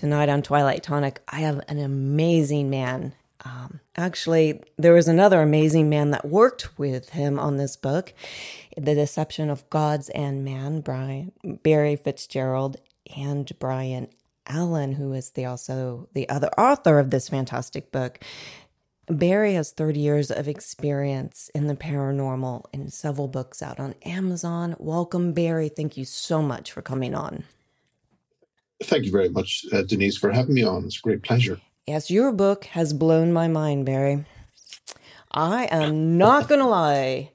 Tonight on Twilight Tonic, I have an amazing man. Um, actually, there was another amazing man that worked with him on this book, The Deception of Gods and Man, Brian Barry Fitzgerald and Brian Allan, who is the also the other author of this fantastic book. Barry has 30 years of experience in the paranormal and several books out on Amazon. Welcome, Barry. Thank you so much for coming on. Thank you very much, uh, Denise, for having me on. It's a great pleasure. Yes, your book has blown my mind, Barry. I am not going to lie.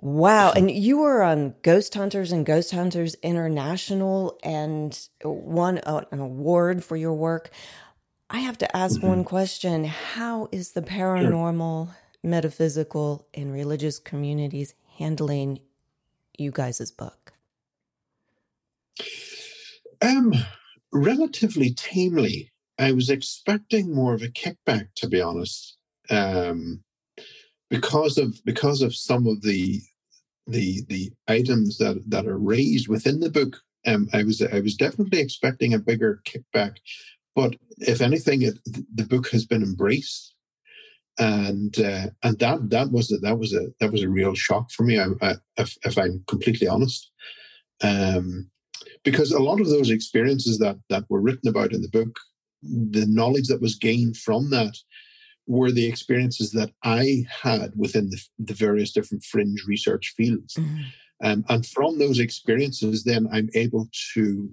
Wow. And you were on Ghost Hunters and Ghost Hunters International and won an award for your work. I have to ask mm-hmm. one question How is the paranormal, sure. metaphysical, and religious communities handling you guys' book? Um, relatively tamely. I was expecting more of a kickback, to be honest, um, because of because of some of the the the items that that are raised within the book. Um, I was I was definitely expecting a bigger kickback, but if anything, it, the book has been embraced, and uh, and that that was a, that was a that was a real shock for me. I, I, if, if I'm completely honest, um, because a lot of those experiences that that were written about in the book the knowledge that was gained from that were the experiences that I had within the, the various different fringe research fields. Mm-hmm. Um, and from those experiences, then I'm able to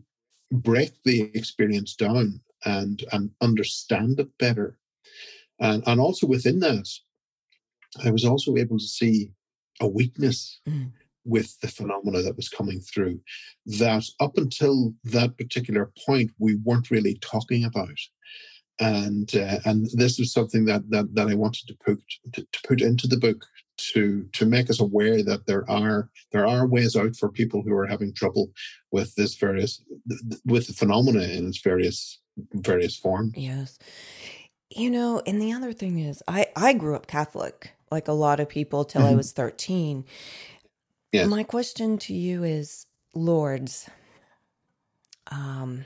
break the experience down and, and understand it better. And, and also within that, I was also able to see a weakness. Mm with the phenomena that was coming through that up until that particular point we weren't really talking about and uh, and this was something that, that that I wanted to put to, to, put into the book to to make us aware that there are there are ways out for people who are having trouble with this various with the phenomena in its various various forms. Yes. You know, and the other thing is I I grew up Catholic like a lot of people till mm-hmm. I was 13 Yes. My question to you is Lourdes, um,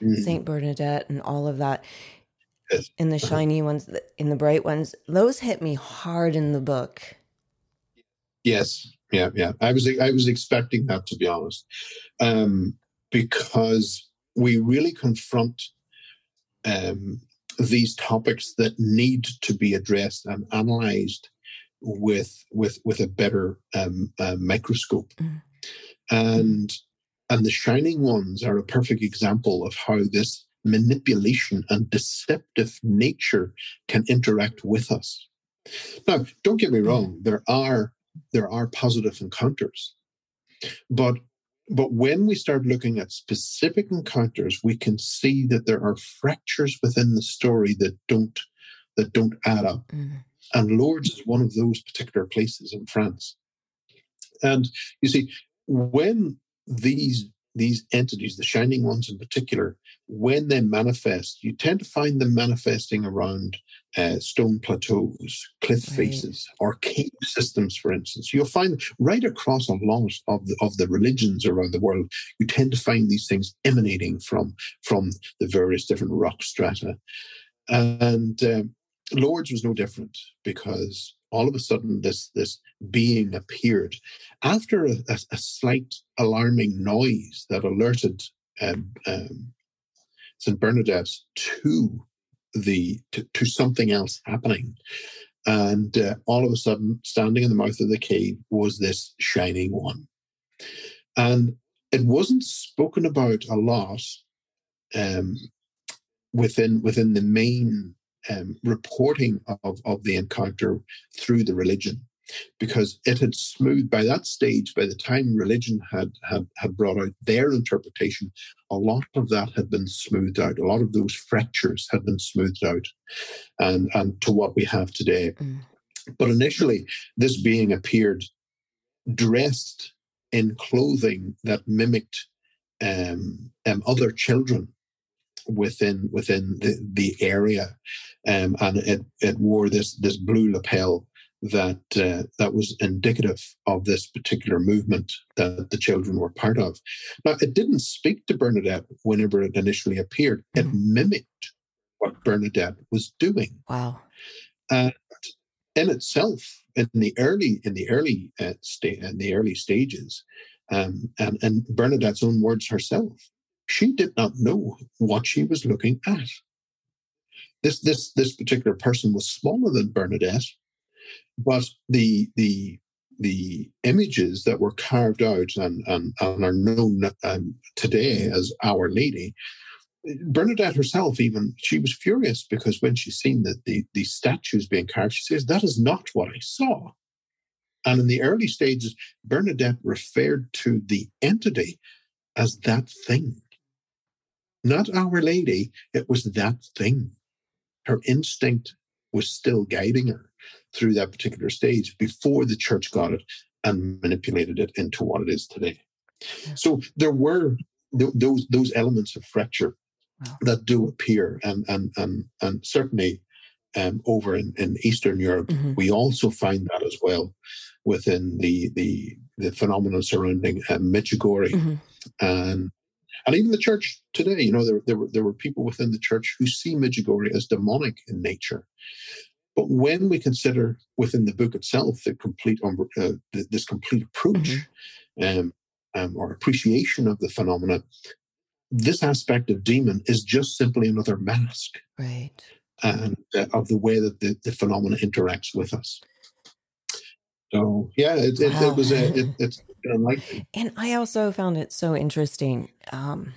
mm-hmm. Saint Bernadette, and all of that. Yes. In the uh-huh. shiny ones, in the bright ones, those hit me hard in the book. Yes, yeah, yeah. I was I was expecting that to be honest, um, because we really confront um, these topics that need to be addressed and analyzed with with with a better um, uh, microscope, mm. and and the shining ones are a perfect example of how this manipulation and deceptive nature can interact with us. Now, don't get me wrong; mm. there are there are positive encounters, but but when we start looking at specific encounters, we can see that there are fractures within the story that don't that don't add up. Mm. And Lourdes is one of those particular places in France. And you see, when these these entities, the shining ones in particular, when they manifest, you tend to find them manifesting around uh, stone plateaus, cliff right. faces, or cave systems, for instance. You'll find right across a lot of the, of the religions around the world, you tend to find these things emanating from, from the various different rock strata. And um, Lourdes was no different because all of a sudden this this being appeared after a, a, a slight alarming noise that alerted um, um, St. Bernadette to the to, to, something else happening. And uh, all of a sudden, standing in the mouth of the cave was this shining one. And it wasn't spoken about a lot um, within within the main um, reporting of, of the encounter through the religion because it had smoothed by that stage by the time religion had, had had brought out their interpretation a lot of that had been smoothed out a lot of those fractures had been smoothed out and and to what we have today mm. but initially this being appeared dressed in clothing that mimicked um, um, other children within within the, the area, um, and it, it wore this this blue lapel that uh, that was indicative of this particular movement that the children were part of. Now, it didn't speak to Bernadette whenever it initially appeared. It mm. mimicked what Bernadette was doing. Wow! And in itself, in the early in the early uh, sta- in the early stages, um, and and Bernadette's own words herself, she did not know what she was looking at. This, this, this particular person was smaller than Bernadette, but the, the, the images that were carved out and, and, and are known um, today as Our Lady, Bernadette herself, even she was furious because when she seen that the, the statues being carved, she says, That is not what I saw. And in the early stages, Bernadette referred to the entity as that thing. Not Our Lady, it was that thing. Her instinct was still guiding her through that particular stage before the church got it and manipulated it into what it is today. So there were th- those those elements of fracture wow. that do appear, and and and and certainly um, over in, in Eastern Europe, mm-hmm. we also find that as well within the the the phenomenon surrounding uh, Medjugorje mm-hmm. and and even the church today, you know, there, there, were, there were people within the church who see Medjugorje as demonic in nature. But when we consider within the book itself the complete uh, this complete approach mm-hmm. um, um, or appreciation of the phenomena, this aspect of demon is just simply another mask, right, and uh, of the way that the, the phenomena interacts with us. So yeah, it, it, it was a, it, it's and I also found it so interesting um,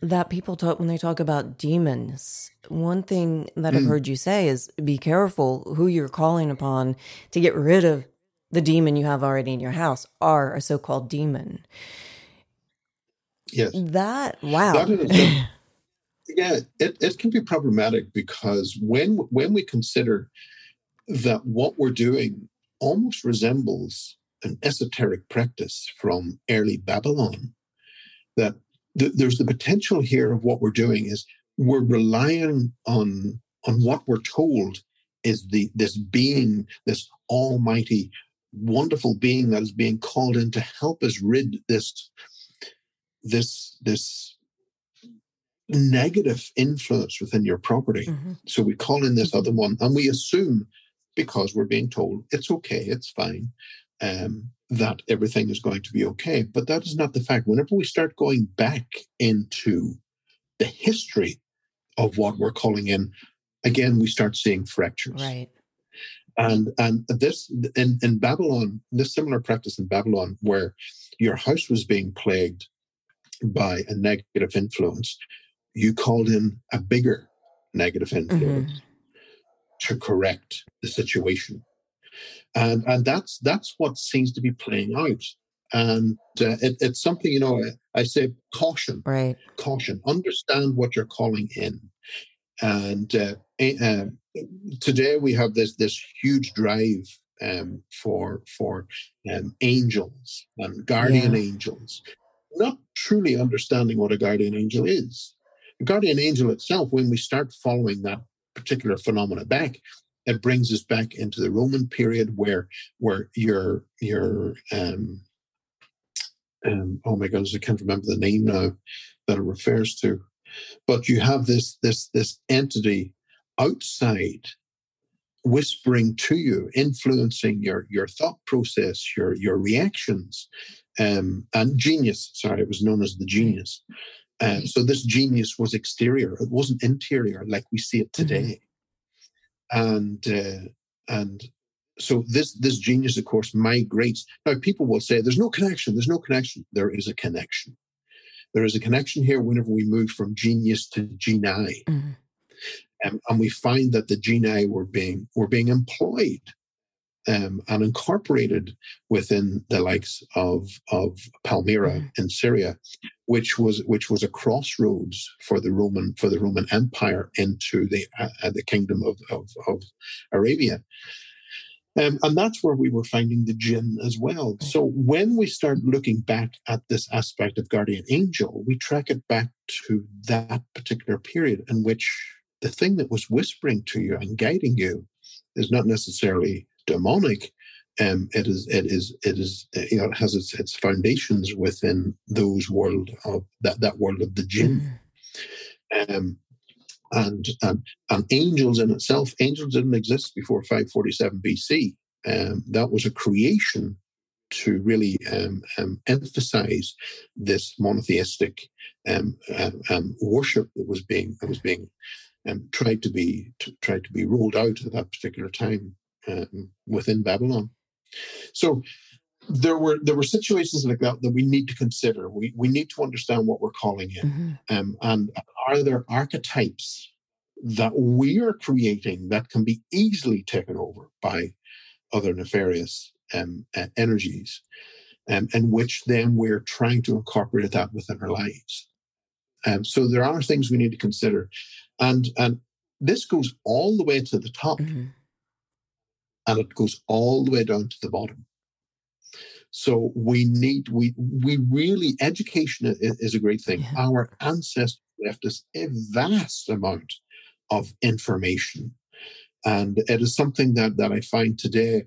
that people talk when they talk about demons. One thing that mm. I've heard you say is be careful who you're calling upon to get rid of the demon you have already in your house are a so-called demon. Yes. That wow. That yeah, it, it can be problematic because when when we consider that what we're doing almost resembles an esoteric practice from early Babylon. That th- there's the potential here of what we're doing is we're relying on on what we're told is the this being, this almighty, wonderful being that is being called in to help us rid this this this negative influence within your property. Mm-hmm. So we call in this other one and we assume because we're being told it's okay, it's fine, um, that everything is going to be okay. But that is not the fact. Whenever we start going back into the history of what we're calling in, again, we start seeing fractures. Right. And and this in, in Babylon, this similar practice in Babylon, where your house was being plagued by a negative influence, you called in a bigger negative influence mm-hmm. to correct the situation and and that's that's what seems to be playing out. And uh, it, it's something you know I, say caution. Right. Caution. Understand what you're calling in. And uh, uh, today we have this this huge drive um, for for um, angels and guardian yeah. angels, not truly understanding what a guardian angel is. A guardian angel itself, when we start following that particular phenomena back, it brings us back into the Roman period where where your your um, um, oh my goodness, I can't remember the name now that it refers to, but you have this this this entity outside whispering to you, influencing your your thought process, your your reactions, um, and genius. Sorry, it was known as the genius. Um, so this genius was exterior; it wasn't interior like we see it mm-hmm. today. And uh, and so this this genius, of course, migrates. Now people will say, "There's no connection. There's no connection." There is a connection. There is a connection here whenever we move from genius to geni. Mm-hmm. Um, and we find that the geni were being were being employed um, and incorporated within the likes of of Palmyra mm. in Syria, which was which was a crossroads for the Roman for the Roman Empire into the uh, uh the kingdom of of, of Arabia. Um, and that's where we were finding the jinn as well. So when we start looking back at this aspect of guardian angel, we track it back to that particular period in which the thing that was whispering to you and guiding you is not necessarily demonic. Um, it is, it is, it is, uh, you know, it has its, its foundations within those world of that, that world of the jinn. Mm. Um, and, and, and angels in itself, angels didn't exist before 547 BC. Um, that was a creation to really um, um, emphasize this monotheistic um, um, um worship that was being that was being um, tried to be to, tried to be rolled out at that particular time um, within Babylon. So there were there were situations like that that we need to consider. We we need to understand what we're calling in, mm-hmm. um, and are there archetypes that we are creating that can be easily taken over by other nefarious um, uh, energies, um, and which then we're trying to incorporate that within our lives. Um, so there are things we need to consider. And and this goes all the way to the top. Mm-hmm. And it goes all the way down to the bottom. So we need we we really education is, is a great thing. Yeah. Our ancestors left us a vast amount of information. And it is something that, that I find today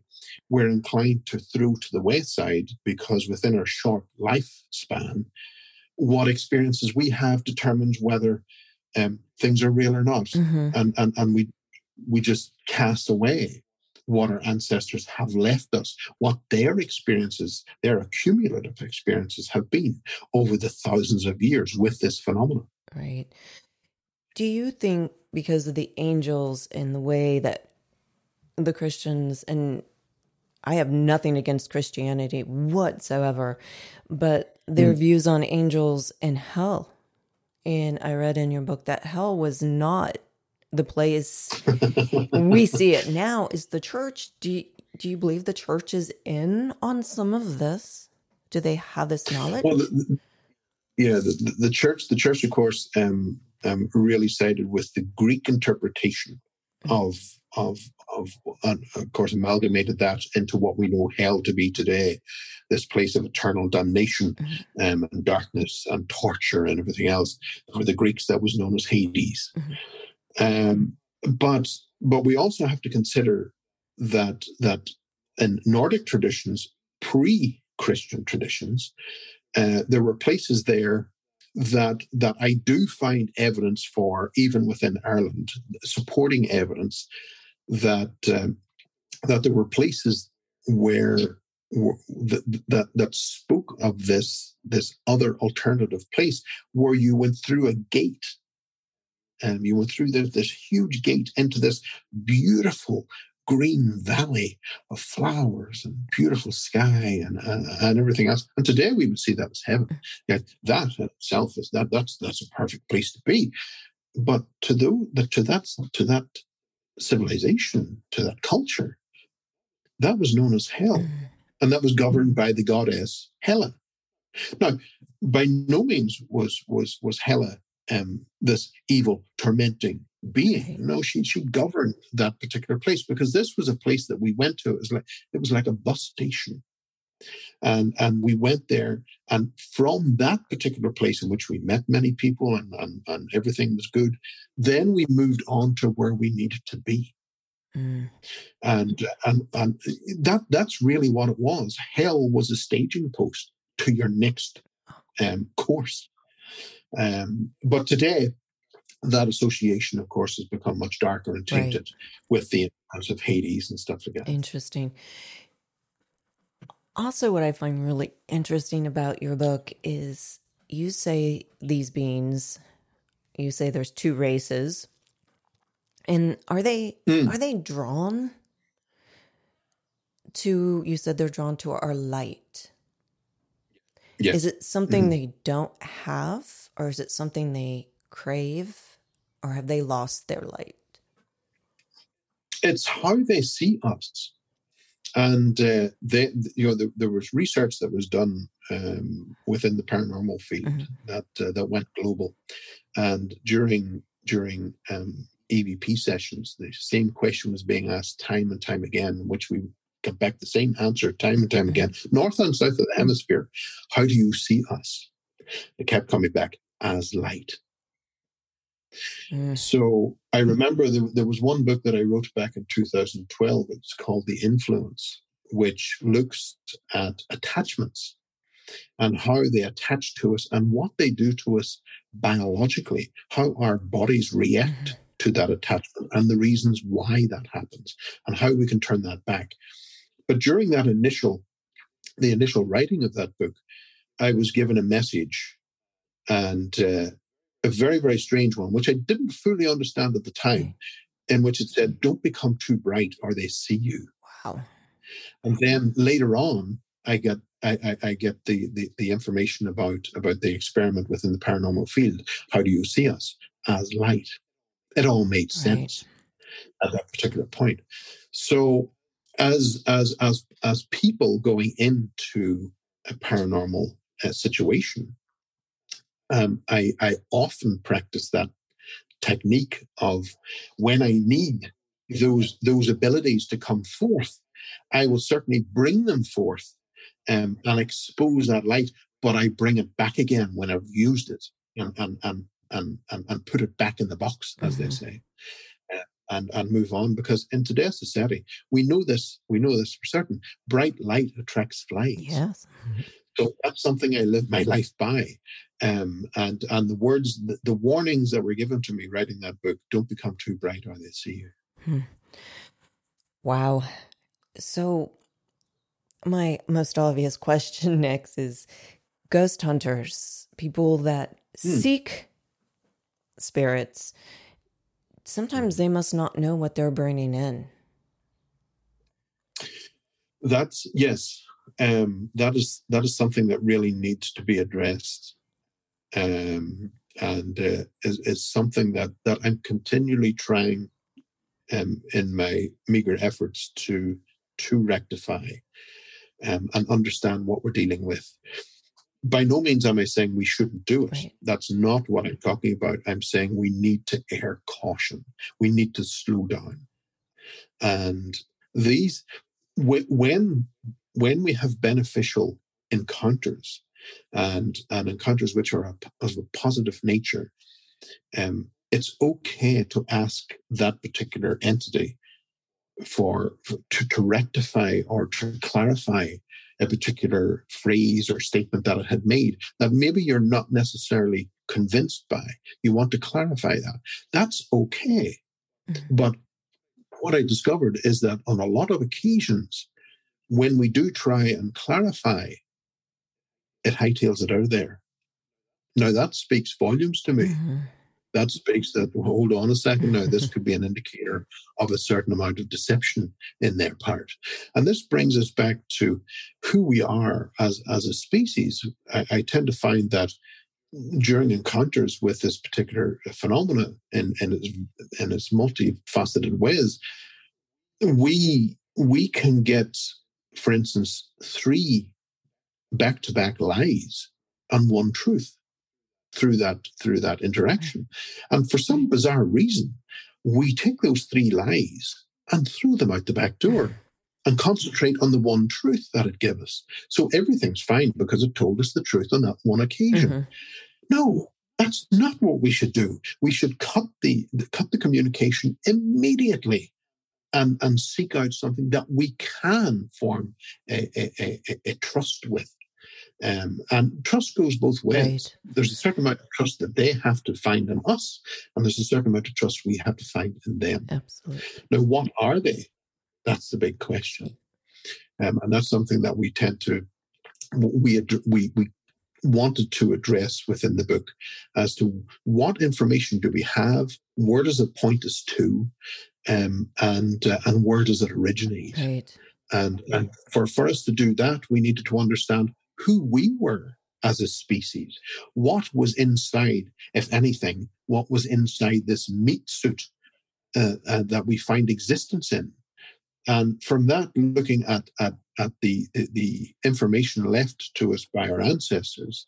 we're inclined to throw to the wayside because within our short lifespan, what experiences we have determines whether um, things are real or not, mm-hmm. and and and we we just cast away what our ancestors have left us, what their experiences, their accumulative experiences have been over the thousands of years with this phenomenon. Right. Do you think because of the angels and the way that the Christians and I have nothing against Christianity whatsoever, but their mm. views on angels and hell and I read in your book that hell was not the place we see it now. Is the church? Do you, do you believe the church is in on some of this? Do they have this knowledge? Well, the, yeah, the, the church, the church, of course, um, um, really sided with the Greek interpretation mm-hmm. of of of, of course, amalgamated that into what we know hell to be today, this place of eternal damnation mm-hmm. um, and darkness and torture and everything else. For the Greeks, that was known as Hades. Mm-hmm. Um, but but we also have to consider that that in Nordic traditions, pre-Christian traditions, uh, there were places there that that I do find evidence for, even within Ireland, supporting evidence that um, that there were places where that, that that spoke of this this other alternative place where you went through a gate um, you went through this, this huge gate into this beautiful green valley of flowers and beautiful sky and uh, and everything else. And today we would see that as heaven. Yeah, that itself is that that's that's a perfect place to be. But to the to that to that civilization, to that culture, that was known as hell. Mm. And that was governed by the goddess Hela. Now, by no means was was was Hela um, this evil, tormenting being. No, she she governed that particular place because this was a place that we went to. It was like it was like a bus station. And and we went there, and from that particular place in which we met many people and, and, and everything was good, then we moved on to where we needed to be. Mm. And, and and that that's really what it was. Hell was a staging post to your next um, course. Um, but today, that association, of course, has become much darker and tainted right. with the influence of Hades and stuff like that. Interesting. Also, what I find really interesting about your book is you say these beings, you say there's two races and are they mm. are they drawn to you said they're drawn to our light? Yes. Is it something mm. they don't have or is it something they crave or have they lost their light? It's how they see us. And uh, they, you know, there, there, was research that was done um, within the paranormal field mm-hmm. that uh, that went global, and during during um, EVP sessions, the same question was being asked time and time again, which we get back the same answer time and time again, north and south of the hemisphere. How do you see us? It kept coming back as light. Mm. So I remember there, there was one book that I wrote back in 2012. It's called The Influence, which looks at attachments and how they attach to us and what they do to us biologically, how our bodies react mm to that attachment and the reasons why that happens and how we can turn that back. But during that initial, the initial writing of that book, I was given a message and uh, a very, very strange one, which I didn't fully understand at the time, in which it said, Don't become too bright or they see you. Wow. And then later on, I get I, I, I, get the, the, the information about about the experiment within the paranormal field. How do you see us as light? It all made sense right. at that particular point. So as as as as people going into a paranormal uh, situation, um, I, I often practice that technique of when I need those those abilities to come forth, I will certainly bring them forth um, and expose that light, but I bring it back again when I've used it and and and and, and, and put it back in the box, as mm-hmm. they say. Uh, and, and move on because in today's society we know this we know this for certain bright light attracts flies yes so that's something I live my life by. Um, and and the words, the, the, warnings that were given to me writing that book, don't become too bright or they see you. Hmm. Wow. So my most obvious question next is ghost hunters, people that hmm. seek spirits. Sometimes they must not know what they're bringing in. That's yes um, that is that is something that really needs to be addressed, um, and uh, is, is something that that I'm continually trying um, in my meager efforts to to rectify um, and understand what we're dealing with. By no means am I saying we shouldn't do it. Right. That's not what I'm talking about. I'm saying we need to air caution. We need to slow down. And these, when when we have beneficial encounters and, and encounters which are of a positive nature, um, it's okay to ask that particular entity for, for to, to rectify or to clarify a particular phrase or statement that it had made that maybe you're not necessarily convinced by. You want to clarify that. That's okay. Mm-hmm. But what I discovered is that on a lot of occasions, when we do try and clarify, it hightails it out of there. Now that speaks volumes to me. Mm-hmm. That speaks that hold on a second now, this could be an indicator of a certain amount of deception in their part. And this brings us back to who we are as, as a species. I, I tend to find that during encounters with this particular phenomena in, in, its, in its multifaceted ways, we we can get for instance, three back to back lies and one truth. through that through that interaction. And for some bizarre reason, we take those three lies and throw them out the back door and concentrate on the one truth that it gave us. So everything's fine because it told us the truth on that one occasion. Mm-hmm. No, that's not what we should do. We should cut the, the cut the communication immediately and, and seek out something that we can form a, a, a, a trust with. Um, and trust goes both ways. Right. There's a certain amount of trust that they have to find in us, and there's a certain amount of trust we have to find in them. Absolutely. Now, what are they? That's the big question, um, and that's something that we tend to we we we wanted to address within the book as to what information do we have, where does it point us to, um, and uh, and where does it originate? Right. And, and for, for us to do that, we needed to understand who we were as a species. What was inside, if anything, what was inside this meat suit uh, uh, that we find existence in? And from that, looking at, at, at the, the information left to us by our ancestors,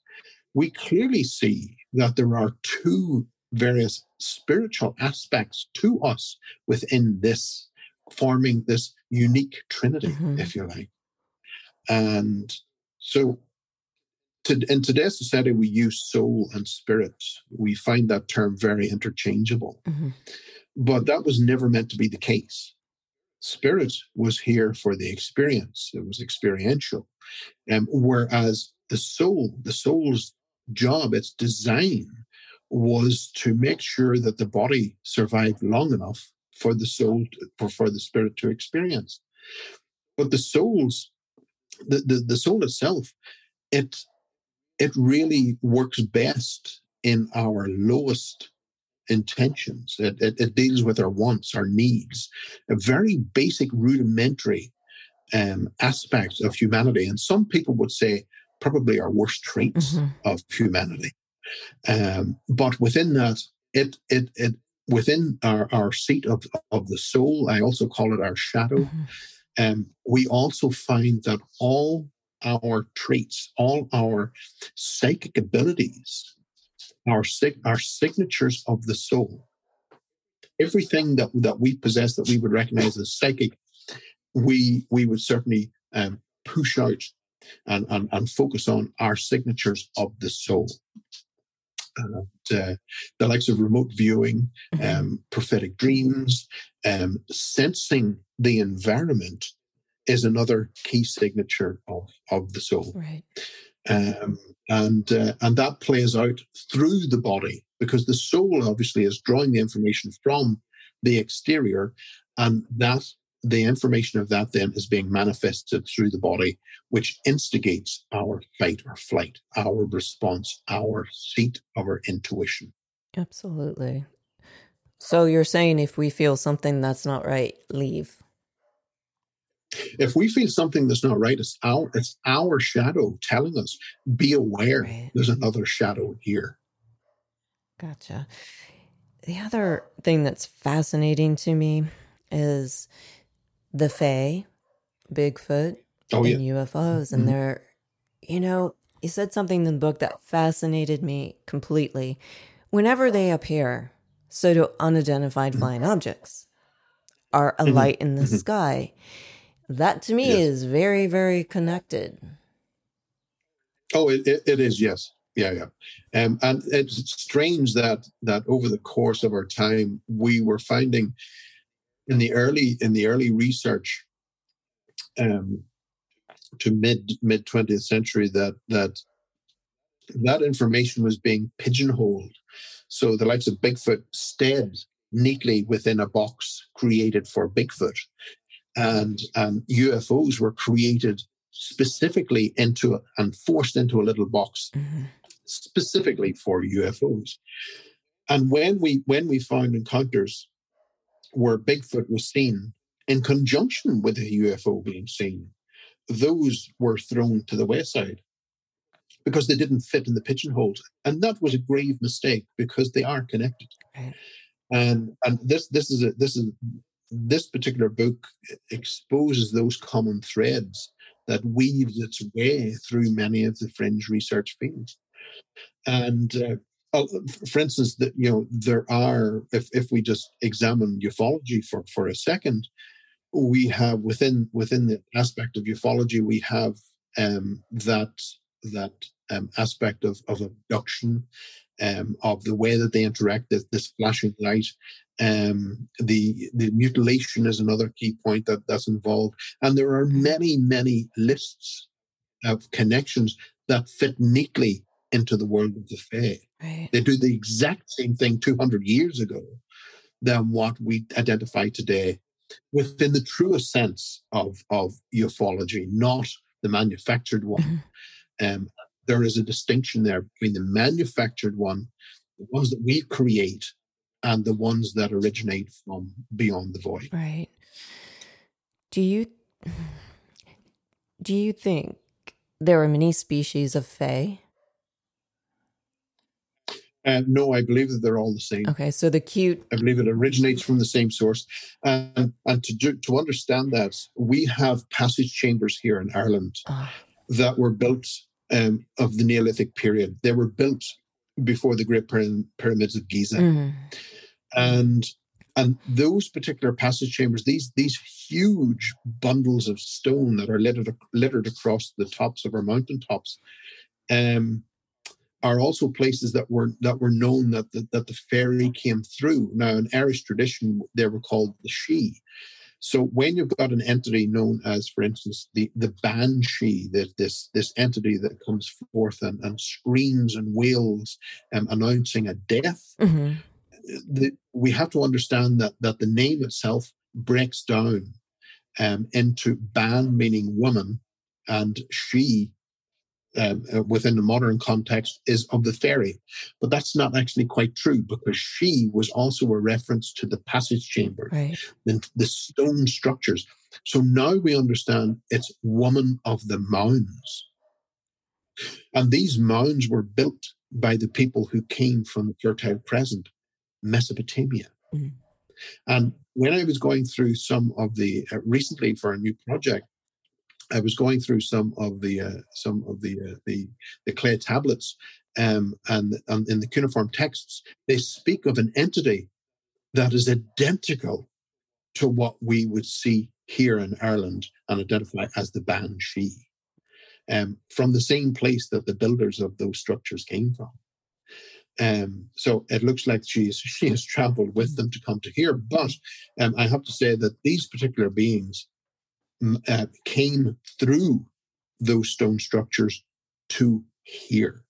we clearly see that there are two various spiritual aspects to us within this, forming this unique trinity, mm-hmm. if you like. And so, to, in today's society, we use soul and spirit. We find that term very interchangeable. Mm-hmm. But that was never meant to be the case. Spirit was here for the experience, it was experiential. Um, whereas the soul, the soul's job, its design, was to make sure that the body survived long enough for the soul, to, for, for the spirit to experience. But the soul's the, the, the soul itself, it it really works best in our lowest intentions. It, it, it, deals with our wants, our needs, a very basic, rudimentary um, aspects of humanity. And some people would say probably our worst traits mm-hmm. of humanity. Um, but within that, it it it within our, our seat of, of the soul, I also call it our shadow. Mm-hmm. Um, we also find that all our traits, all our psychic abilities, our, sig- our signatures of the soul, everything that, that we possess that we would recognize as psychic, we, we would certainly um, push out and, and, and focus on our signatures of the soul. And, uh, the likes of remote viewing, mm-hmm. um, prophetic dreams, um, sensing the environment is another key signature of, of the soul. Right. Um, and uh, and that plays out through the body because the soul obviously is drawing the information from the exterior, and that the information of that then is being manifested through the body, which instigates our fight or flight, our response, our seat our intuition. Absolutely. So you're saying if we feel something that's not right, leave. If we feel something that's not right, it's our it's our shadow telling us, be aware right. there's another shadow here. Gotcha. The other thing that's fascinating to me is the Fae, Bigfoot, oh, and. UFOs. And mm-hmm. they're, you know, he said something in the book that fascinated me completely. Whenever they appear, so do unidentified mm-hmm. flying objects are a mm-hmm. light in the mm-hmm. sky. That to me yes. is very, very connected. Oh, it, it, it is, yes. Yeah, yeah. Um, and it's strange that that over the course of our time, we were finding in the early in the early research um, to mid mid 20th century that that that information was being pigeonholed. So the likes of Bigfoot stayed neatly within a box created for Bigfoot, and and UFOs were created specifically into and forced into a little box mm-hmm. specifically for UFOs. And when we when we found encounters where Bigfoot was seen in conjunction with a UFO being seen, those were thrown to the wayside because they didn't fit in the pigeonholes. And that was a grave mistake because they are connected. Right. And and this this is a this is this particular book exposes those common threads that weaves its way through many of the fringe research fields. And uh, uh, for instance, that you know there are if if we just examine ufology for for a second, we have within within the aspect of ufology we have um, that that um, aspect of of abduction, um, of the way that they interact, this, this flashing light. Um, the the mutilation is another key point that that's involved, and there are many many lists of connections that fit neatly into the world of the Fae. Right. They do the exact same thing 200 years ago than what we identify today within the truest sense of, of ufology, not the manufactured one. Mm-hmm. Um, there is a distinction there between the manufactured one, the ones that we create, and the ones that originate from beyond the void. Right. Do you do you think there are many species of fae? Uh, no, I believe that they're all the same. Okay, so the cute. I believe it originates from the same source, and and to do, to understand that, we have passage chambers here in Ireland oh. that were built um, of the Neolithic period. They were built before the Great Pyramids of Giza, mm. and and those particular passage chambers, these these huge bundles of stone that are littered littered across the tops of our mountain tops, um, are also places that were that were known that the, that the fairy came through. Now, in Irish tradition, they were called the sídhe. So when you've got an entity known as, for instance, the, the banshee, that this this entity that comes forth and, and screams and wails, um, announcing a death, mm-hmm. the, we have to understand that that the name itself breaks down um, into ban meaning woman, and sídhe um, uh, within the modern context is of the fairy. But that's not actually quite true because sídhe was also a reference to the passage chamber, right. the, the stone structures. So now we understand it's woman of the mounds. And these mounds were built by the people who came from the Fertile Crescent, Mesopotamia. Mm. And when I was going through some of the, uh, recently for a new project, I was going through some of the uh, some of the uh, the the clay tablets, um, and, and in the cuneiform texts, they speak of an entity that is identical to what we would see here in Ireland and identify as the Banshee, um, from the same place that the builders of those structures came from. Um, so it looks like she's she has traveled with them to come to here. But um, I have to say that these particular beings uh, came through those stone structures to here.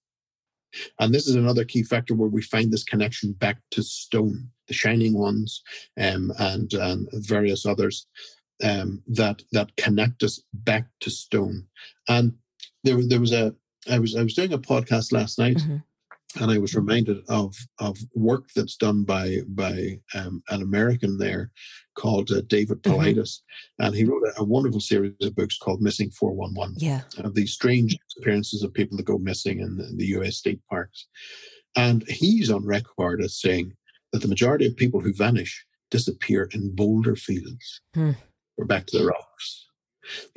And this is another key factor where we find this connection back to stone, the shining ones, um, and, various others um, that that connect us back to stone. And there, there was a I was I was doing a podcast last night, mm-hmm and I was reminded of of work that's done by by um, an American there called uh, David mm-hmm. Mm-hmm. and he wrote a, a, wonderful series of books called Missing Four One One. Yeah, of these strange appearances of people that go missing in the, in the, U.S. state parks, and he's on record as saying that the majority of people who vanish disappear in boulder fields. Hmm. We're back to the rocks.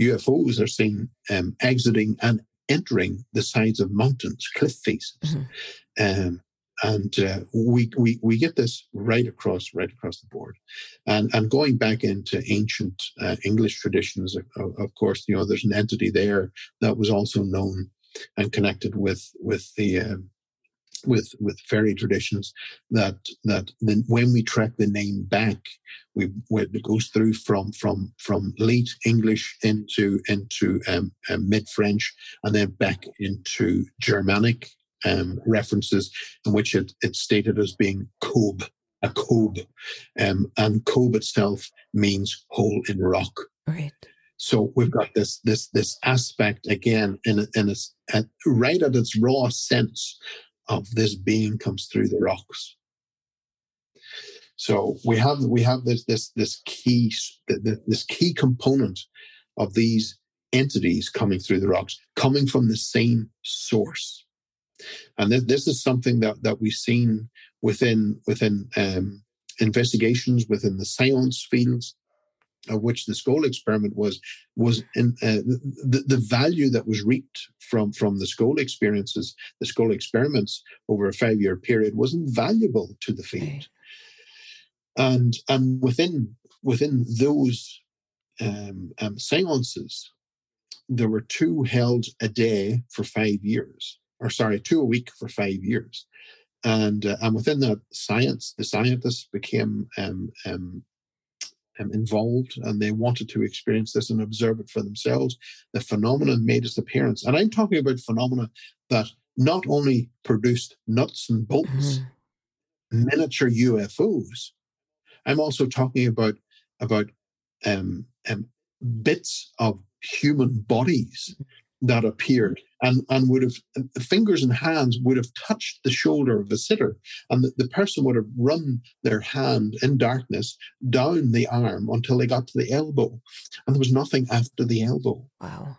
UFOs are seen um, exiting and entering the sides of mountains, cliff faces. Mm-hmm. Um, and uh, we, we we get this right across right across the board, and and going back into ancient uh, English traditions, of, of, course, you know, there's an entity there that was also known and connected with with the um, with with fairy traditions that that then when we track the name back, we it goes through from from from late English into into um, um, mid French and then back into Germanic um, references in which it, it's stated as being Cob, a Cob. Um, and Cob itself means hole in rock. Right. So we've got this this this aspect again in in a, at, right at its raw sense of this being comes through the rocks. So we have we have this this this key this key component of these entities coming through the rocks, coming from the same source. And this, this is something that, that we've seen within within um, investigations within the science fields, of which the Scole experiment was was in uh, the, the value that was reaped from from the Scole experiences, the Scole experiments over a five year period was invaluable to the field, and and within within those um, um, seances, there were two held a day for five years, or sorry, two a week for five years. And, uh, and within that science, the scientists became um, um, um, involved and they wanted to experience this and observe it for themselves. The phenomenon made its appearance. And I'm talking about phenomena that not only produced nuts and bolts, mm-hmm. miniature UFOs, I'm also talking about, about um, um, bits of human bodies that appeared and, and would have fingers and hands would have touched the shoulder of the sitter and the, the person would have run their hand in darkness down the arm until they got to the elbow and there was nothing after the elbow. Wow.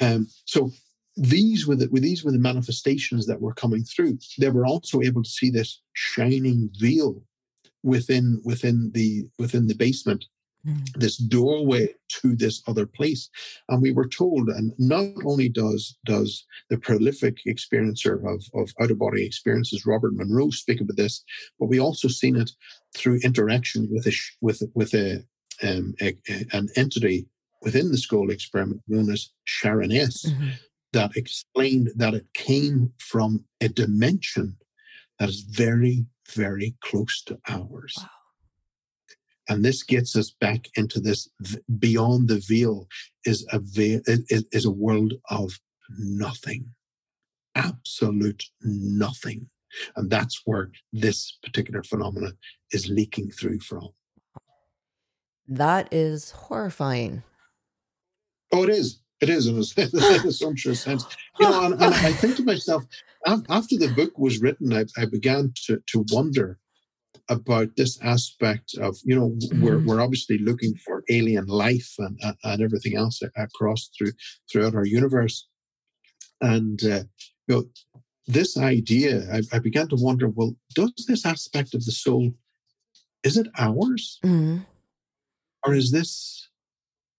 Um, so these were the these were the manifestations that were coming through. They were also able to see this shining veil within within the within the basement. This doorway to this other place and we were told and not only does does the prolific experiencer of, of out-of-body experiences robert monroe speak about this but we also seen it through interaction with a with with a, um, a, a an entity within the Scole experiment known as sharon s mm-hmm. that explained that it came from a dimension that is very very close to ours wow. And this gets us back into this beyond the veil is a veil, is a world of nothing, absolute nothing. And that's where this particular phenomena is leaking through from. That is horrifying. Oh, it is. It is in a, in a sumptuous sense. You know, and, and, I think to myself, after the book was written, I, I began to, to wonder about this aspect of you know mm-hmm. we're, we're obviously looking for alien life and, and everything else across through throughout our universe and uh, you know this idea I, I, began to wonder well does this aspect of the soul is it ours mm-hmm. or is this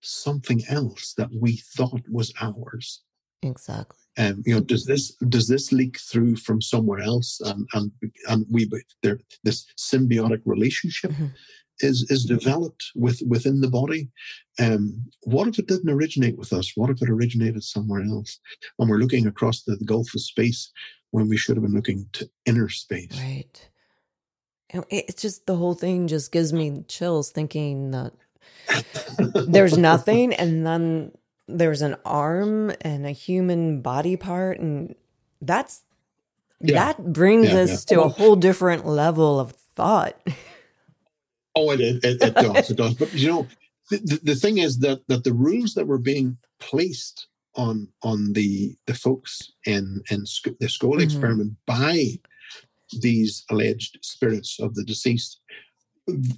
something else that we thought was ours exactly um, you know, does this does this leak through from somewhere else, and and and we there this symbiotic relationship mm-hmm. is is developed with within the body. Um, what if it didn't originate with us? What if it originated somewhere else? And we're looking across the, the gulf of space when we should have been looking to inner space. Right. It's just the whole thing just gives me chills thinking that there's nothing, and then there's an arm and a human body part and that's yeah. that brings yeah, us yeah. to a whole different level of thought oh it, it, it does it does but you know the, the thing is that that the rules that were being placed on on the the folks in in sc- the Scole mm-hmm. experiment by these alleged spirits of the deceased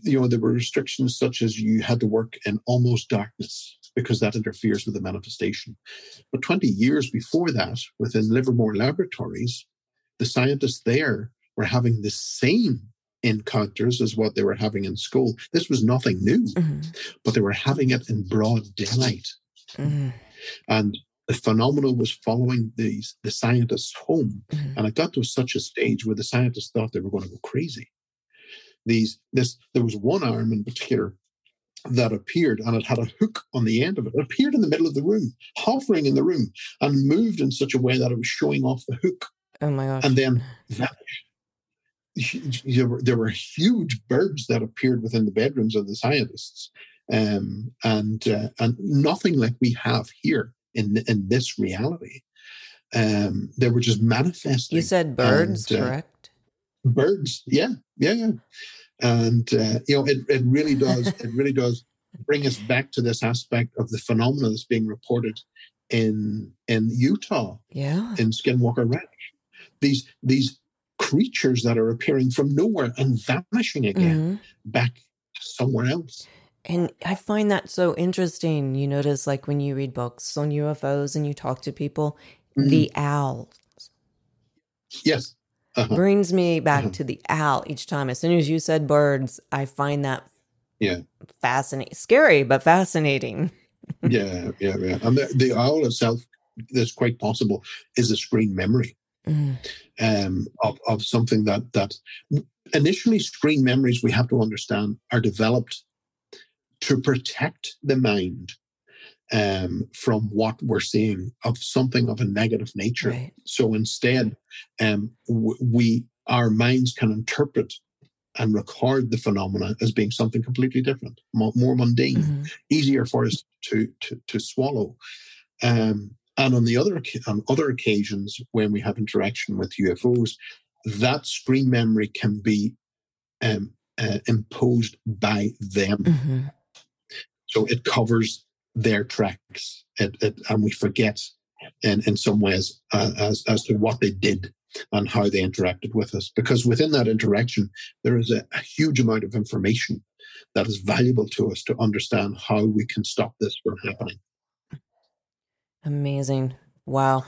you know there were restrictions such as you had to work in almost darkness because that interferes with the manifestation. But 20 years before that, within Livermore Laboratories, the scientists there were having the same encounters as what they were having in Scole. This was nothing new, mm-hmm. but they were having it in broad daylight. Mm-hmm. And the phenomenon was following these the scientists home. Mm-hmm. And it got to such a stage where the scientists thought they were going to go crazy. These this there was one arm in particular that appeared and it had a hook on the end of it. It appeared in the middle of the room, hovering in the room, and moved in such a way that it was showing off the hook. Oh my gosh. And then vanished. There were, there were huge birds that appeared within the bedrooms of the scientists, um, and uh, and nothing like we have here in in this reality. Um, they were just manifesting. You said birds, and, uh, correct? Birds, yeah, yeah, yeah and uh, you know it, it really does it really does bring us back to this aspect of the phenomena that's being reported in in Utah, yeah, in Skinwalker Ranch. These these creatures that are appearing from nowhere and vanishing again mm-hmm. back somewhere else. And I find that so interesting. You notice, like when you read books on UFOs and you talk to people, mm-hmm. the owls. Yes uh-huh. brings me back uh-huh. to the owl each time. As soon as you said birds, I find that Yeah. Fascinating. Scary, but fascinating. yeah, yeah, yeah. And the, the owl itself, that's quite possible, is a screen memory. Mm. Um, of, of something that that initially screen memories we have to understand are developed to protect the mind um, from what we're seeing of something of a negative nature. Right. So instead, um, we our minds can interpret and record the phenomena as being something completely different, more, more mundane, mm-hmm. easier for us to to, to swallow. Um, and on the other on other occasions when we have interaction with UFOs, that screen memory can be um, uh, imposed by them. Mm-hmm. So it covers their tracks, it, it, and we forget in, in some ways uh, as, as to what they did and how they interacted with us. Because within that interaction, there is a, a huge amount of information that is valuable to us to understand how we can stop this from happening. Amazing. Wow.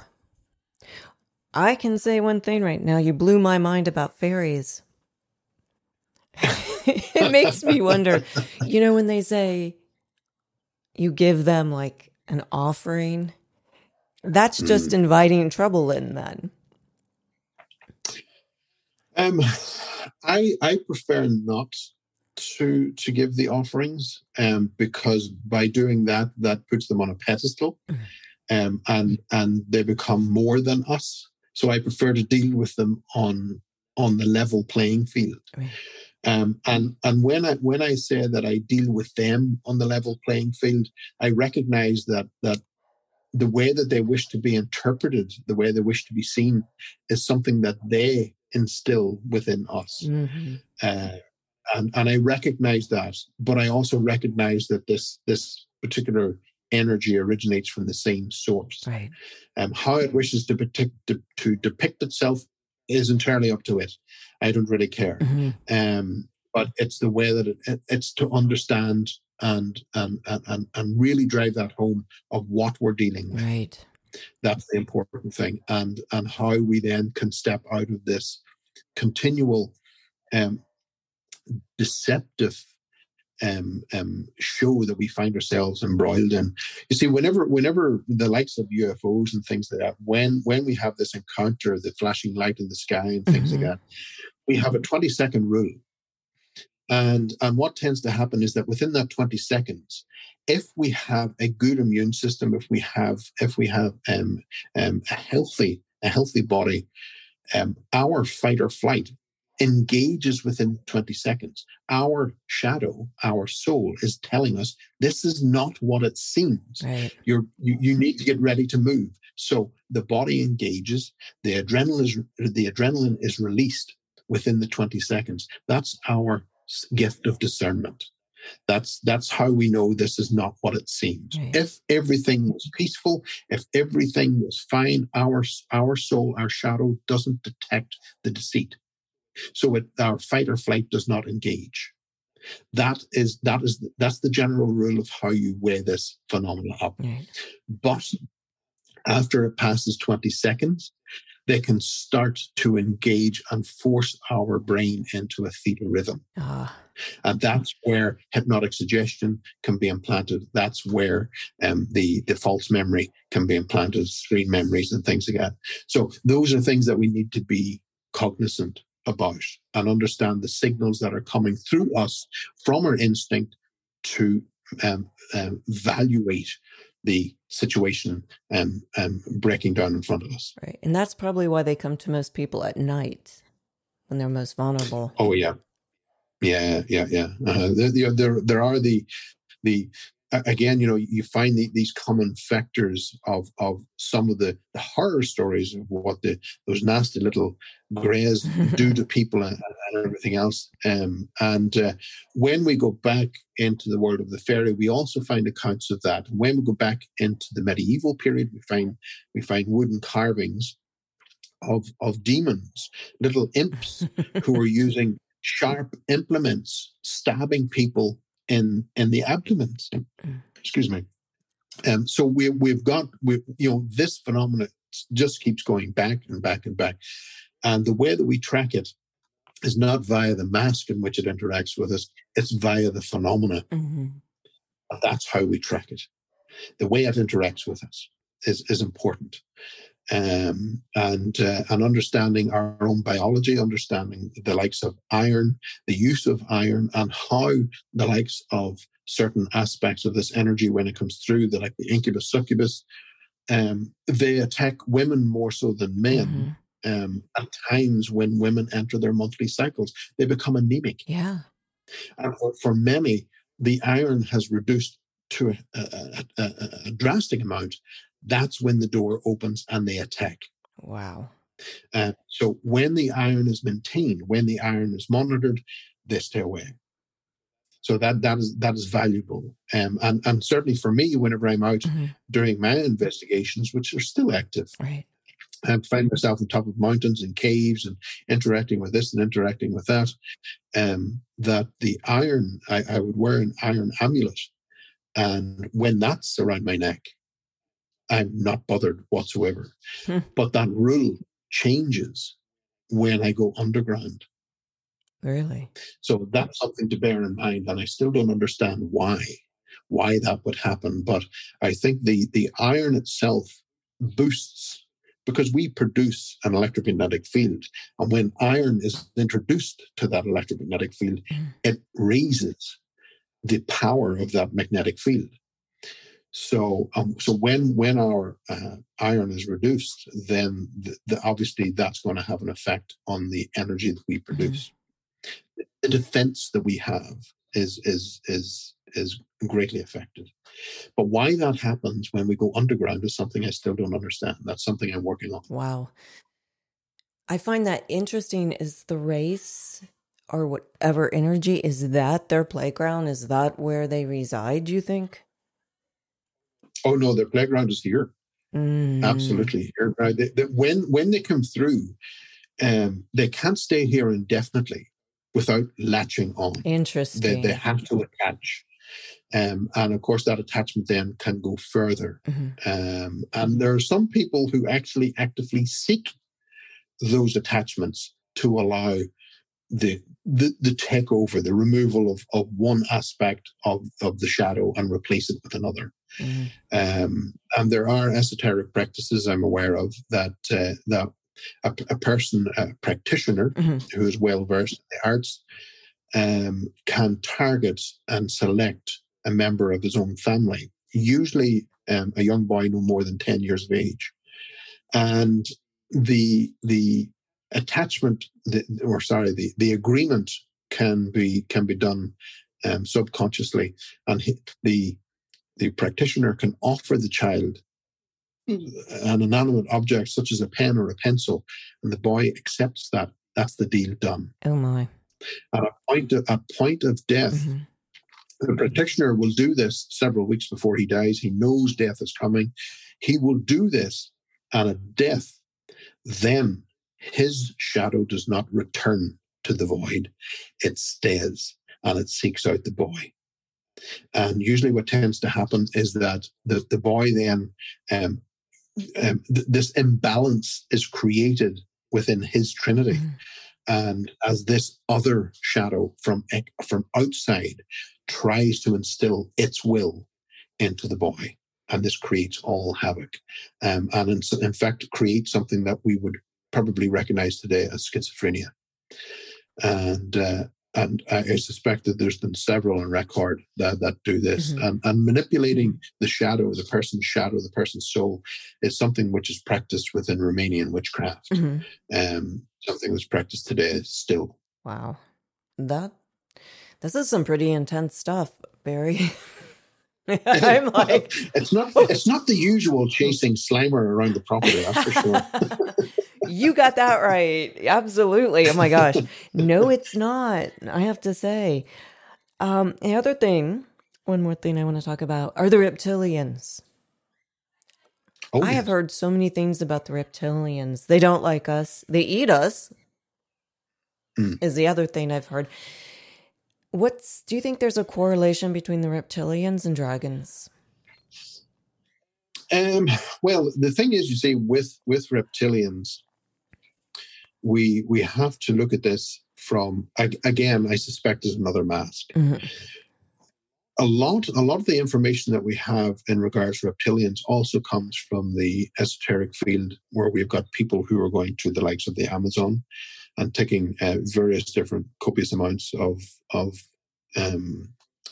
I can say one thing right now. You blew my mind about fairies. it makes me wonder, you know, when they say you give them like an offering, that's just mm. inviting trouble in then. Um, I I prefer not to to give the offerings, um, because by doing that, that puts them on a pedestal, mm-hmm. um, and and they become more than us. So I prefer to deal with them on on the level playing field. Um, and and when I when I say that I deal with them on the level playing field, I recognize that that the way that they wish to be interpreted, the way they wish to be seen, is something that they instill within us. Mm-hmm. Uh, and, and I recognize that, but I also recognize that this this particular energy originates from the same source. Right. Um, how it wishes to, depict, to, to depict itself is entirely up to it. I don't really care. Mm-hmm. Um, but it's the way that it, it's to understand and, and and and really drive that home of what we're dealing with. Right. That's the important thing, and and how we then can step out of this continual um, deceptive um, um, show that we find ourselves embroiled in. You see, whenever whenever the likes of UFOs and things like that, when when we have this encounter, the flashing light in the sky and things mm-hmm. like that, we have a 20 second rule. And and what tends to happen is that within that 20 seconds, if we have a good immune system, if we have if we have um, um, a healthy a healthy body, um, our fight or flight engages within 20 seconds. Our shadow, our soul is telling us this is not what it seems. Right. You're, you, you need to get ready to move. So the body engages, the adrenaline is, the adrenaline is released within the 20 seconds. That's our gift of discernment. That's that's how we know this is not what it seems. Right. If everything was peaceful, if everything was fine, our our soul, our shadow doesn't detect the deceit. So it, our fight or flight does not engage. That is that is that's the general rule of how you weigh this phenomenon up. Right. But after it passes 20 seconds, they can start to engage and force our brain into a theta rhythm. Ah. And that's where hypnotic suggestion can be implanted. That's where um, the, the false memory can be implanted, screen memories and things like that. So those are things that we need to be cognizant about and understand the signals that are coming through us from our instinct to um, um, evaluate the situation um, um, breaking down in front of us. Right. And that's probably why they come to most people at night when they're most vulnerable. Oh, yeah. Yeah, yeah, yeah. Uh, there, there, there are the the again, you know, you find the, these common factors of of some of the, the horror stories of what the those nasty little greys do to people and, and everything else. Um, and uh, when we go back into the world of the fairy, we also find accounts of that. When we go back into the medieval period, we find we find wooden carvings of of demons, little imps who are using sharp implements, stabbing people in in the abdomen. Mm. Excuse me. And um, so we we've got we you know this phenomenon just keeps going back and back and back, and the way that we track it is not via the mask in which it interacts with us, it's via the phenomena. Mm-hmm. That's how we track it. The way it interacts with us is, is important. Um, and uh, and understanding our own biology, understanding the likes of iron, the use of iron, and how the likes of certain aspects of this energy when it comes through, the like the incubus succubus, um, they attack women more so than men. Mm-hmm um, at times when women enter their monthly cycles, they become anemic. Yeah. And for, for many, the iron has reduced to a, a, a, a, drastic amount. That's when the door opens and they attack. Wow. Uh, so when the iron is maintained, when the iron is monitored, they stay away. So that that is that is valuable, um, and and certainly for me, whenever I'm out mm-hmm. doing my investigations, which are still active, right. I find myself on top of mountains and caves and interacting with this and interacting with that. Um, that the iron, I, I would wear an iron amulet. And when that's around my neck, I'm not bothered whatsoever. Hmm. But that rule changes when I go underground. Really? So that's something to bear in mind. And I still don't understand why, why that would happen. But I think the, the iron itself boosts because we produce an electromagnetic field. And when iron is introduced to that electromagnetic field, mm. it raises the power of that magnetic field. So, um, so when when our uh, iron is reduced, then the, the, obviously that's going to have an effect on the energy that we mm-hmm. produce. Mm. The defense that we have is is is is greatly affected. But why that happens when we go underground is something I still don't understand. That's something I'm working on. Wow. I find that interesting is the race or whatever energy is that their playground is that where they reside do you think oh no their playground is here mm. absolutely here right they, they, when when they come through um, they can't stay here indefinitely without latching on interesting they, they have to attach um, and of course, that attachment then can go further. Mm-hmm. Um, and there are some people who actually actively seek those attachments to allow the the, the takeover, the removal of, of one aspect of, of the shadow and replace it with another. Mm-hmm. Um, and there are esoteric practices I'm aware of that uh, that a, a, person, a practitioner mm-hmm. who is well versed in the arts, um, can target and select a member of his own family, usually um, a young boy no more than 10 years of age. And the, the attachment, the, or sorry, the, the agreement can be, can be done um, subconsciously. And the, the practitioner can offer the child an inanimate object such as a pen or a pencil, and the boy accepts that. That's the deal done. Oh my! At a point of, a point of death, mm-hmm. The practitioner will do this several weeks before he dies. He knows death is coming. He will do this, and at death, then his shadow does not return to the void. It stays and it seeks out the boy. And usually, what tends to happen is that the, the boy then, um, um, th- this imbalance is created within his trinity. Mm-hmm. And as this other shadow from, from outside tries to instill its will into the boy. And this creates all havoc. Um, and in, in fact, creates something that we would probably recognize today as schizophrenia. And uh, and I suspect that there's been several on record that, that do this. Mm-hmm. And, and manipulating the shadow, the person's shadow, the person's soul, is something which is practiced within Romanian witchcraft. Mm-hmm. Um, something that's practiced today still. Wow, that this is some pretty intense stuff, Barry. I'm like, it's not it's not the usual chasing Slimer around the property. That's for sure. you got that right. Absolutely. Oh my gosh. No, it's not. I have to say. Um, the other thing, one more thing I want to talk about are the reptilians. Oh, I have heard so many things about the reptilians. They don't like us. They eat us. Mm. Is the other thing I've heard. What's do you think there's a correlation between the reptilians and dragons? Um, well, the thing is, you see, with with reptilians, we we have to look at this from again, I suspect is another mask. Mm-hmm. A lot, a lot of the information that we have in regards to reptilians also comes from the esoteric field, where we've got people who are going to the likes of the Amazon and taking uh, various different copious amounts of of um,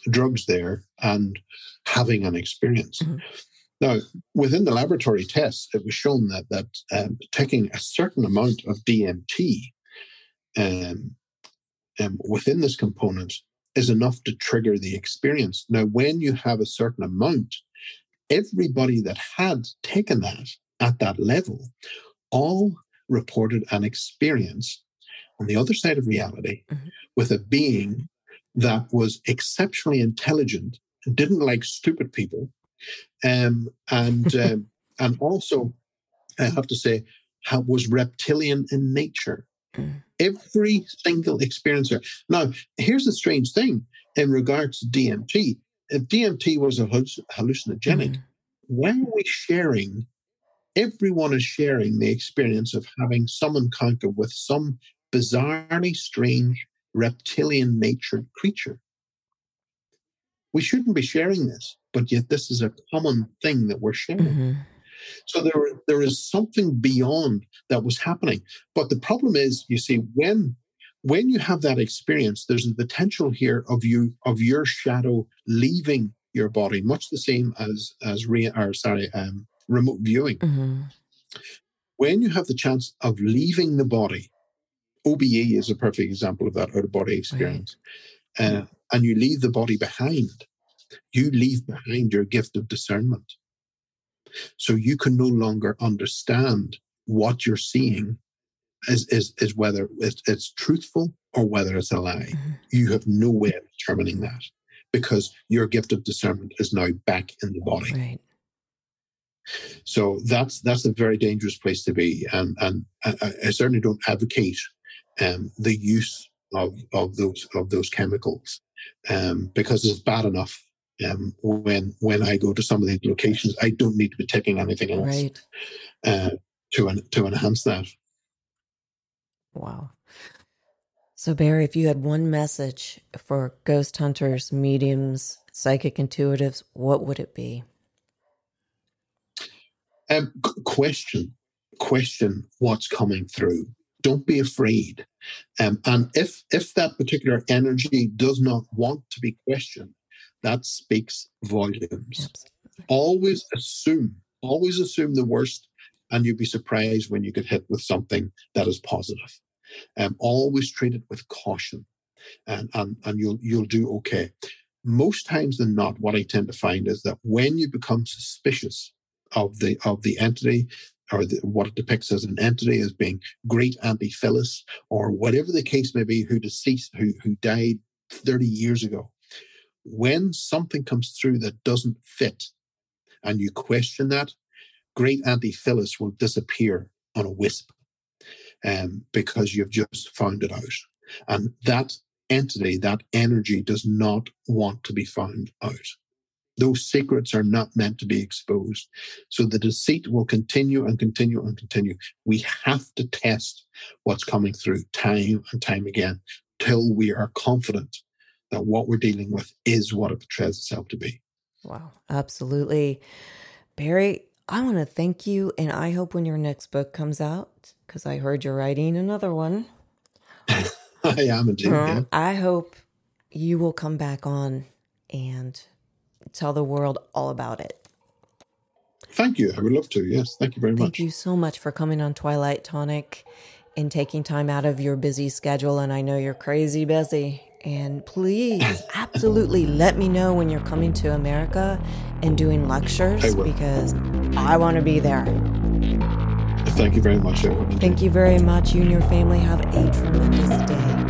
drugs there and having an experience. Mm-hmm. Now, within the laboratory tests, it was shown that that um, taking a certain amount of DMT um, um, within this component is enough to trigger the experience. Now, when you have a certain amount, everybody that had taken that at that level all reported an experience on the other side of reality mm-hmm. with a being that was exceptionally intelligent, didn't like stupid people, um, and um, and also I have to say was reptilian in nature. Mm. Every single experiencer. Now, here's the strange thing in regards to DMT. If DMT was a hallucinogenic, mm. why are we sharing? Everyone is sharing the experience of having some encounter with some bizarrely strange reptilian natured creature. We shouldn't be sharing this, but yet this is a common thing that we're sharing. Mm-hmm. So there, there is something beyond that was happening. But the problem is, you see, when when you have that experience, there's a potential here of you of your shadow leaving your body, much the same as as re, or sorry, um, remote viewing. Mm-hmm. When you have the chance of leaving the body, OBE is a perfect example of that out of body experience. Right. Uh, and you leave the body behind. You leave behind your gift of discernment. So you can no longer understand what you're seeing is, is, is whether it's, it's truthful or whether it's a lie. Mm-hmm. You have no way of determining that because your gift of discernment is now back in the body. Right. So that's that's a very dangerous place to be, and and I, I certainly don't advocate um, the use of of those of those chemicals um, because it's bad enough um, when when I go to some of these locations. I don't need to be taking anything else right. uh, to to enhance that. Wow. So Barry, if you had one message for ghost hunters, mediums, psychic intuitives, what would it be? Um, question, question what's coming through don't be afraid. Um, and if if that particular energy does not want to be questioned, that speaks volumes. Absolutely. Always assume, always assume the worst, and you'd be surprised when you get hit with something that is positive. Um, always treat it with caution, and and and you'll you'll do okay. Most times than not, what I tend to find is that when you become suspicious of the of the entity or the, what it depicts as an entity as being great Auntie Phyllis, or whatever the case may be, who deceased, who who died 30 years ago. When something comes through that doesn't fit, and you question that, great Auntie Phyllis will disappear on a wisp, um, because you've just found it out, and that entity, that energy, does not want to be found out. Those secrets are not meant to be exposed. So the deceit will continue and continue and continue. We have to test what's coming through time and time again till we are confident that what we're dealing with is what it portrays itself to be. Wow, absolutely. Barry, I want to thank you. And I hope when your next book comes out, because I heard you're writing another one. I am indeed. Uh. I hope you will come back on and tell the world all about it. Thank you. I would love to. Yes. Thank you very much. Thank you so much for coming on Twilight Tonic and taking time out of your busy schedule. And I know you're crazy busy. And please, absolutely let me know when you're coming to America and doing lectures I because I want to be there. Thank you very much. Thank you very much. You and your family have a tremendous day.